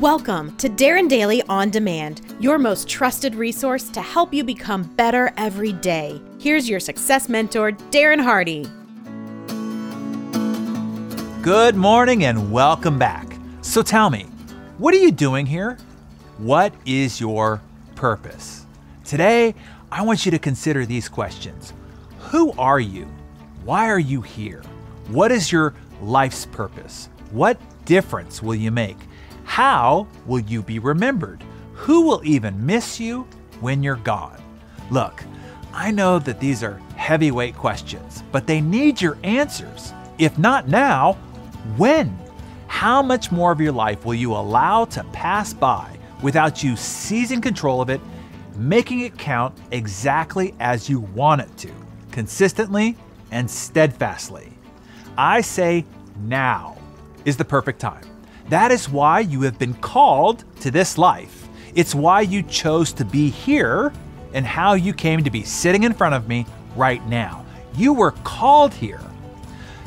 Welcome to Darren Daily On Demand, your most trusted resource to help you become better every day. Here's your success mentor, Darren Hardy. Good morning and welcome back. So tell me, what are you doing here? What is your purpose? Today, I want you to consider these questions Who are you? Why are you here? What is your life's purpose? What difference will you make? How will you be remembered? Who will even miss you when you're gone? Look, I know that these are heavyweight questions, but they need your answers. If not now, when? How much more of your life will you allow to pass by without you seizing control of it, making it count exactly as you want it to, consistently and steadfastly? I say now is the perfect time. That is why you have been called to this life. It's why you chose to be here and how you came to be sitting in front of me right now. You were called here.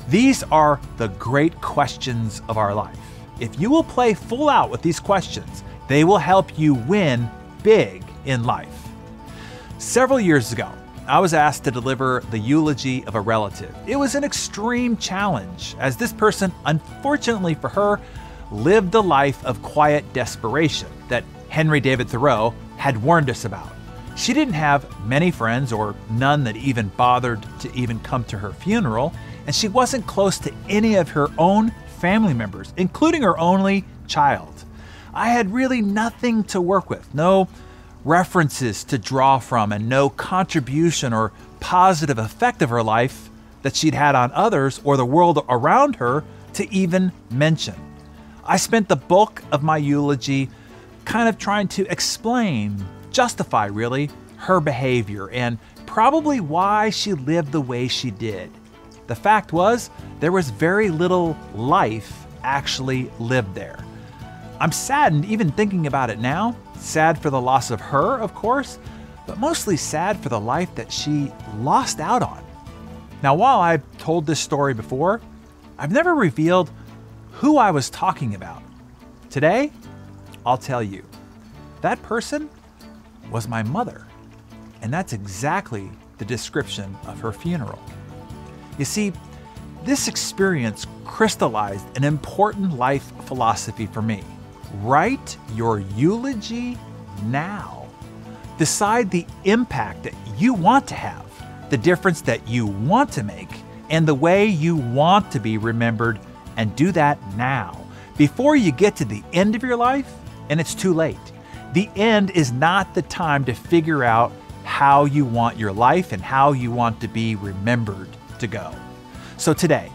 These are the great questions of our life. If you will play full out with these questions, they will help you win big in life. Several years ago, I was asked to deliver the eulogy of a relative. It was an extreme challenge, as this person, unfortunately for her, lived the life of quiet desperation that Henry David Thoreau had warned us about. She didn't have many friends or none that even bothered to even come to her funeral, and she wasn't close to any of her own family members, including her only child. I had really nothing to work with, no references to draw from, and no contribution or positive effect of her life that she'd had on others or the world around her to even mention. I spent the bulk of my eulogy kind of trying to explain, justify really, her behavior and probably why she lived the way she did. The fact was, there was very little life actually lived there. I'm saddened even thinking about it now. Sad for the loss of her, of course, but mostly sad for the life that she lost out on. Now, while I've told this story before, I've never revealed who I was talking about. Today, I'll tell you. That person was my mother, and that's exactly the description of her funeral. You see, this experience crystallized an important life philosophy for me. Write your eulogy now. Decide the impact that you want to have, the difference that you want to make, and the way you want to be remembered and do that now before you get to the end of your life and it's too late. The end is not the time to figure out how you want your life and how you want to be remembered to go. So today,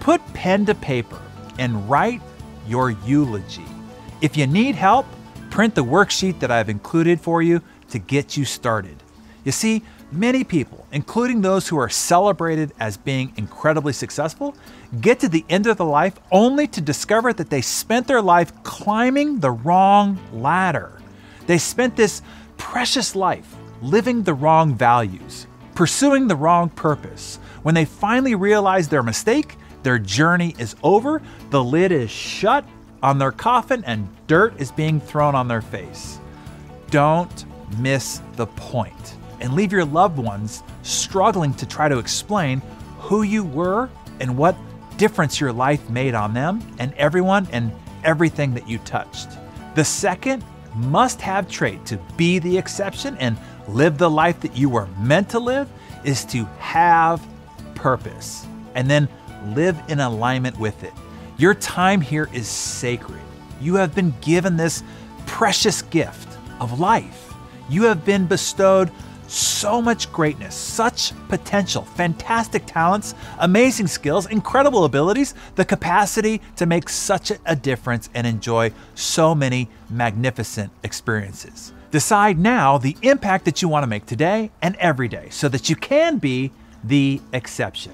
put pen to paper and write your eulogy. If you need help, print the worksheet that I've included for you to get you started. You see, Many people, including those who are celebrated as being incredibly successful, get to the end of the life only to discover that they spent their life climbing the wrong ladder. They spent this precious life living the wrong values, pursuing the wrong purpose. When they finally realize their mistake, their journey is over, the lid is shut on their coffin, and dirt is being thrown on their face. Don't miss the point and leave your loved ones struggling to try to explain who you were and what difference your life made on them and everyone and everything that you touched. The second must have trait to be the exception and live the life that you were meant to live is to have purpose and then live in alignment with it. Your time here is sacred. You have been given this precious gift of life. You have been bestowed so much greatness, such potential, fantastic talents, amazing skills, incredible abilities, the capacity to make such a difference and enjoy so many magnificent experiences. Decide now the impact that you want to make today and every day so that you can be the exception.